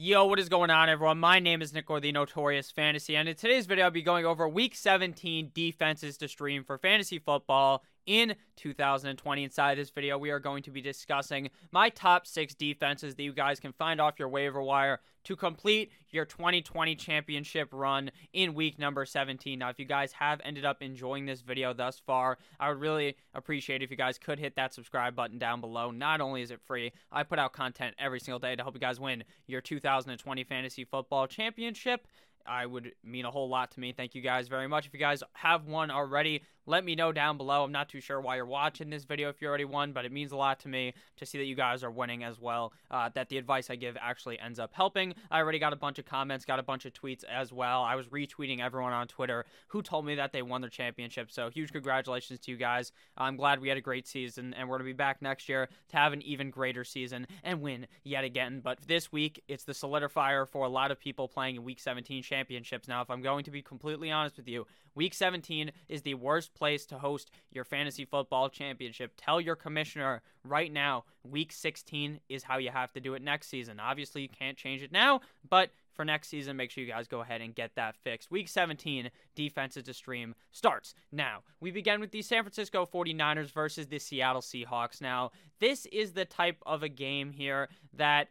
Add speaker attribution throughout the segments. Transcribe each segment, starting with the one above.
Speaker 1: Yo, what is going on, everyone? My name is Nick or the Notorious Fantasy, and in today's video, I'll be going over Week 17 defenses to stream for fantasy football in 2020. Inside this video, we are going to be discussing my top six defenses that you guys can find off your waiver wire to complete your 2020 championship run in week number 17. Now, if you guys have ended up enjoying this video thus far, I would really appreciate if you guys could hit that subscribe button down below. Not only is it free, I put out content every single day to help you guys win your 2020 fantasy football championship. I would mean a whole lot to me. Thank you guys very much. If you guys have one already, let me know down below. I'm not too sure why you're watching this video if you already won, but it means a lot to me to see that you guys are winning as well. Uh, that the advice I give actually ends up helping. I already got a bunch of comments, got a bunch of tweets as well. I was retweeting everyone on Twitter who told me that they won their championship. So huge congratulations to you guys. I'm glad we had a great season, and we're gonna be back next year to have an even greater season and win yet again. But this week, it's the solidifier for a lot of people playing in Week 17 championships. Now, if I'm going to be completely honest with you, Week 17 is the worst place to host your fantasy football championship. Tell your commissioner right now, week 16 is how you have to do it next season. Obviously, you can't change it now, but for next season, make sure you guys go ahead and get that fixed. Week 17, defenses to stream starts now. We begin with the San Francisco 49ers versus the Seattle Seahawks. Now, this is the type of a game here that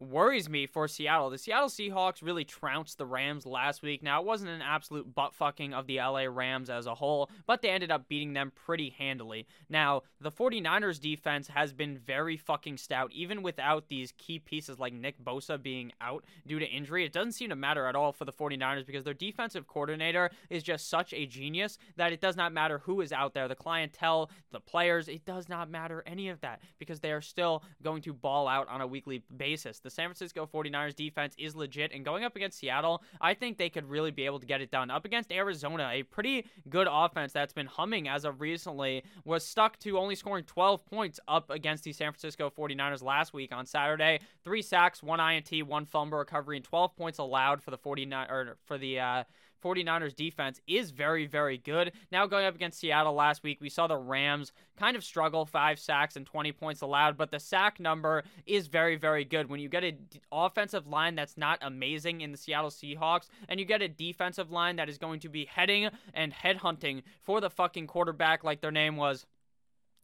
Speaker 1: worries me for Seattle. The Seattle Seahawks really trounced the Rams last week. Now, it wasn't an absolute butt fucking of the LA Rams as a whole, but they ended up beating them pretty handily. Now, the 49ers defense has been very fucking stout, even without these key pieces like Nick Bosa being out due to injury. It doesn't seem to matter at all for the 49ers because their defensive coordinator is just such a genius that it does not matter who is out there, the clientele, the players, it does not matter any of that because they are still going to ball out on a weekly basis. The the San Francisco 49ers defense is legit, and going up against Seattle, I think they could really be able to get it done. Up against Arizona, a pretty good offense that's been humming as of recently, was stuck to only scoring 12 points up against the San Francisco 49ers last week on Saturday. Three sacks, one INT, one fumble recovery, and 12 points allowed for the 49 or for the uh, 49ers defense is very, very good. Now going up against Seattle last week, we saw the Rams kind of struggle, five sacks and 20 points allowed, but the sack number is very, very good. When you get an offensive line that's not amazing in the Seattle Seahawks, and you get a defensive line that is going to be heading and headhunting for the fucking quarterback like their name was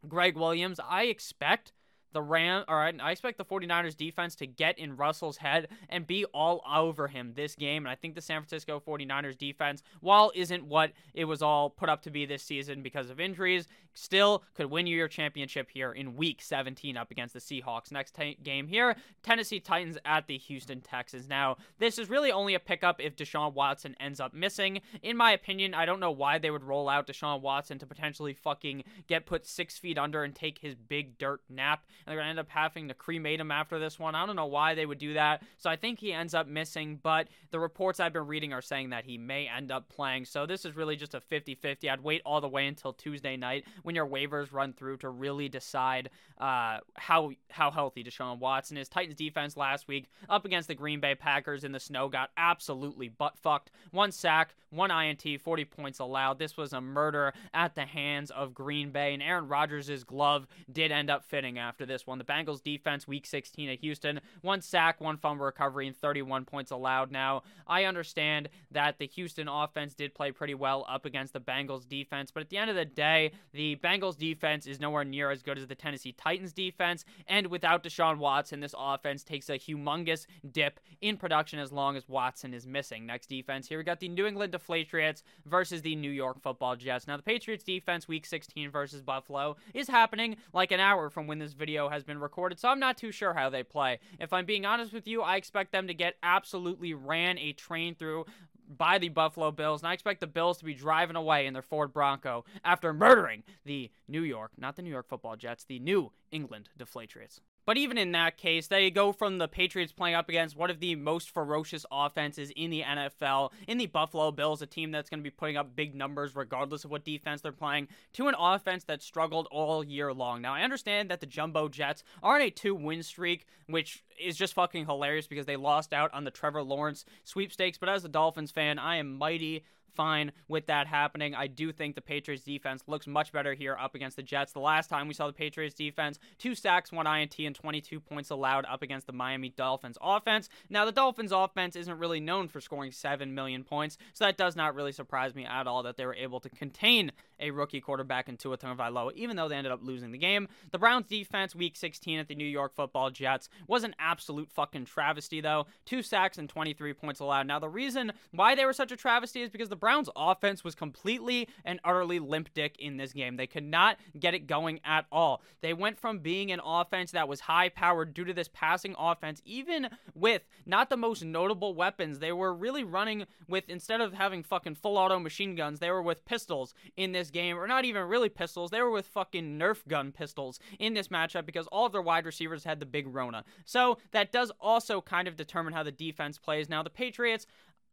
Speaker 1: Gregg Williams, I expect the Ram, all right, I expect the 49ers defense to get in Russell's head and be all over him this game. And I think the San Francisco 49ers defense, while isn't what it was all put up to be this season because of injuries, still could win you your championship here in week 17 up against the Seahawks. Next t- game here, Tennessee Titans at the Houston Texans. Now, this is really only a pickup if Deshaun Watson ends up missing. In my opinion, I don't know why they would roll out Deshaun Watson to potentially fucking get put six feet under and take his big dirt nap and they're going to end up having to cremate him after this one. I don't know why they would do that. So I think he ends up missing, but the reports I've been reading are saying that he may end up playing. So this is really just a 50 50. I'd wait all the way until Tuesday night when your waivers run through to really decide uh, how, how healthy Deshaun Watson is. Titans defense last week up against the Green Bay Packers in the snow got absolutely butt fucked. One sack, one INT, 40 points allowed. This was a murder at the hands of Green Bay, and Aaron Rodgers' glove did end up fitting after this this one. The Bengals defense, week 16 at Houston, one sack, one fumble recovery, and 31 points allowed. Now, I understand that the Houston offense did play pretty well up against the Bengals defense, but at the end of the day, the Bengals defense is nowhere near as good as the Tennessee Titans defense. And without Deshaun Watson, this offense takes a humongous dip in production as long as Watson is missing. Next defense here, we got the New England Deflatriots versus the New York Football Jets. Now, the Patriots defense, week 16 versus Buffalo, is happening like an hour from when this video has been recorded, so I'm not too sure how they play. If I'm being honest with you, I expect them to get absolutely ran a train through by the Buffalo Bills, and I expect the Bills to be driving away in their Ford Bronco after murdering the New York, not the New York football Jets, the New England Deflatriots. But even in that case, they go from the Patriots playing up against one of the most ferocious offenses in the NFL, in the Buffalo Bills, a team that's going to be putting up big numbers regardless of what defense they're playing, to an offense that struggled all year long. Now, I understand that the Jumbo Jets are on a two win streak, which is just fucking hilarious because they lost out on the Trevor Lawrence sweepstakes. But as a Dolphins fan, I am mighty fine with that happening. I do think the Patriots defense looks much better here up against the Jets. The last time we saw the Patriots defense, two sacks, one INT, and 22 points allowed up against the Miami Dolphins offense. Now, the Dolphins offense isn't really known for scoring 7 million points, so that does not really surprise me at all that they were able to contain a rookie quarterback in Tua Tagovailoa, even though they ended up losing the game. The Browns defense, week 16 at the New York football Jets, was an absolute fucking travesty, though. Two sacks and 23 points allowed. Now, the reason why they were such a travesty is because the Browns offense was completely and utterly limp dick in this game. They could not get it going at all. They went from being an offense that was high powered due to this passing offense, even with not the most notable weapons. They were really running with, instead of having fucking full auto machine guns, they were with pistols in this game, or not even really pistols. They were with fucking Nerf gun pistols in this matchup because all of their wide receivers had the big Rona. So that does also kind of determine how the defense plays. Now, the Patriots,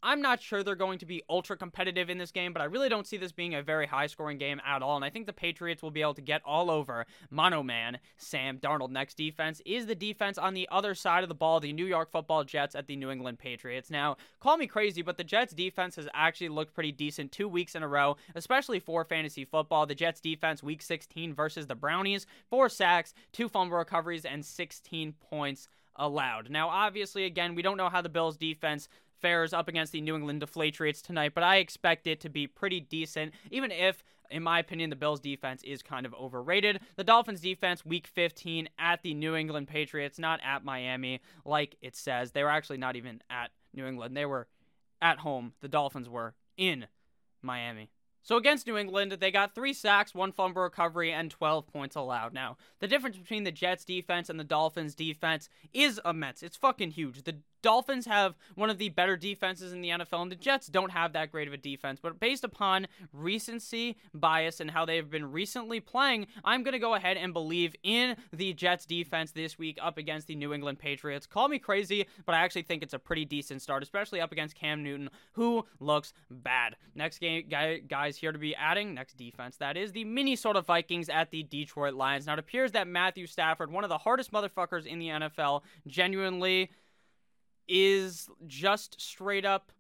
Speaker 1: I'm not sure they're going to be ultra competitive in this game, but I really don't see this being a very high scoring game at all. And I think the Patriots will be able to get all over Mono Man, Sam Darnold. Next defense is the defense on the other side of the ball, the New York football Jets at the New England Patriots. Now, call me crazy, but the Jets defense has actually looked pretty decent two weeks in a row, especially for fantasy football. The Jets defense, week 16 versus the Brownies, four sacks, two fumble recoveries, and 16 points allowed. Now, obviously, again, we don't know how the Bills defense fares up against the New England Deflatriots tonight, but I expect it to be pretty decent, even if in my opinion, the Bills defense is kind of overrated. The Dolphins defense, week 15 at the New England Patriots, not at Miami, like it says. They were actually not even at New England. They were at home. The Dolphins were in Miami. So against New England, they got three sacks, one fumble recovery, and 12 points allowed. Now, the difference between the Jets defense and the Dolphins defense is immense. It's fucking huge. The Dolphins have one of the better defenses in the NFL, and the Jets don't have that great of a defense. But based upon recency bias and how they've been recently playing, I'm going to go ahead and believe in the Jets defense this week up against the New England Patriots. Call me crazy, but I actually think it's a pretty decent start, especially up against Cam Newton, who looks bad. Next game, guy, guys here to be adding, next defense, that is the Minnesota Vikings at the Detroit Lions. Now, it appears that Matthew Stafford, one of the hardest motherfuckers in the NFL, genuinely is just straight up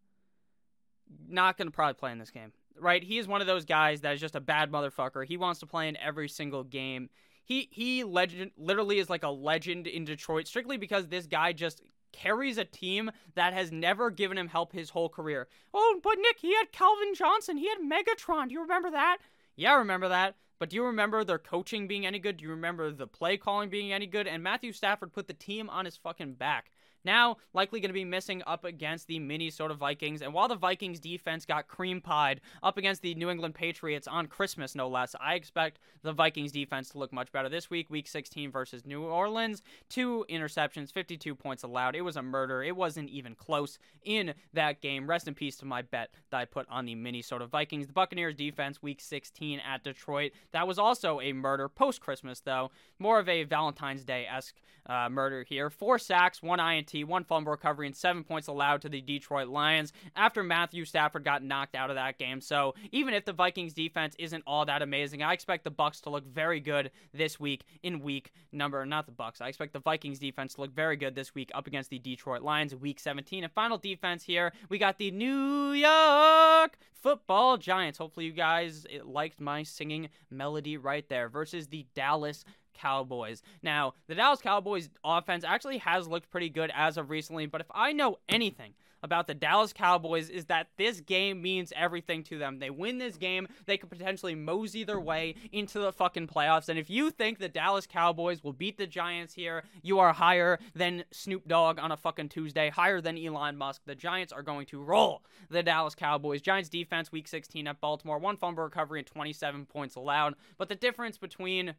Speaker 1: not going to probably play in this game. Right? He is one of those guys that is just a bad motherfucker. He wants to play in every single game. He he legend literally is like a legend in Detroit strictly because this guy just carries a team that has never given him help his whole career. Oh, but Nick, he had Calvin Johnson. He had Megatron. Do you remember that? Yeah, I remember that. But do you remember their coaching being any good? Do you remember the play calling being any good? And Matthew Stafford put the team on his fucking back. Now, likely going to be missing up against the Minnesota Vikings. And while the Vikings defense got cream pied up against the New England Patriots on Christmas, no less, I expect the Vikings defense to look much better this week, week 16 versus New Orleans. Two interceptions, 52 points allowed. It was a murder. It wasn't even close in that game. Rest in peace to my bet that I put on the Minnesota Vikings. The Buccaneers defense, week 16 at Detroit. That was also a murder post Christmas, though. More of a Valentine's Day esque uh, murder here. Four sacks, one INT one fumble recovery, and seven points allowed to the Detroit Lions after Matthew Stafford got knocked out of that game. So even if the Vikings defense isn't all that amazing, I expect the Bucks to look very good this week in week number not the Bucks. I expect the Vikings defense to look very good this week up against the Detroit Lions week 17. And final defense here, we got the New York Football Giants. Hopefully you guys liked my singing melody right there versus the Dallas Cowboys. Now, the Dallas Cowboys offense actually has looked pretty good as of recently, but if I know anything about the Dallas Cowboys is that this game means everything to them. They win this game, they could potentially mosey their way into the fucking playoffs. And if you think the Dallas Cowboys will beat the Giants here, you are higher than Snoop Dogg on a fucking Tuesday, higher than Elon Musk. The Giants are going to roll the Dallas Cowboys. Giants defense week 16 at Baltimore, one fumble recovery and 27 points allowed. But the difference between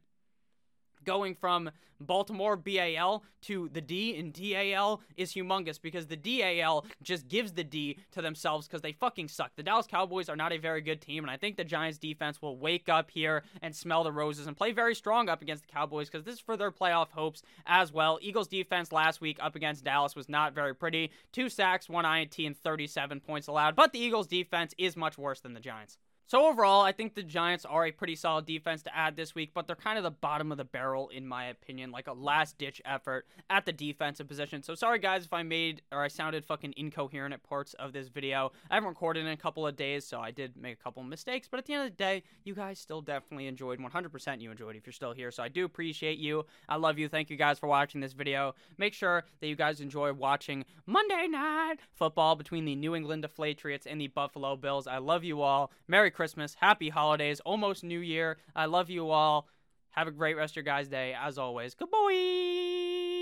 Speaker 1: going from Baltimore BAL to the D in DAL is humongous because the DAL just gives the D to themselves because they fucking suck. The Dallas Cowboys are not a very good team, and I think the Giants defense will wake up here and smell the roses and play very strong up against the Cowboys because this is for their playoff hopes as well. Eagles defense last week up against Dallas was not very pretty. Two sacks, one INT, and 37 points allowed, but the Eagles defense is much worse than the Giants. So overall, I think the Giants are a pretty solid defense to add this week, but they're kind of the bottom of the barrel in my opinion, like a last ditch effort at the defensive position. So sorry guys if I made or I sounded fucking incoherent at parts of this video. I haven't recorded in a couple of days, so I did make a couple mistakes, but at the end of the day, you guys still definitely enjoyed 100% you enjoyed if you're still here. So I do appreciate you. I love you. Thank you guys for watching this video. Make sure that you guys enjoy watching Monday Night Football between the New England Patriots and the Buffalo Bills. I love you all. Merry Christmas, happy holidays, almost New Year. I love you all. Have a great rest of your guys' day. As always, good boy.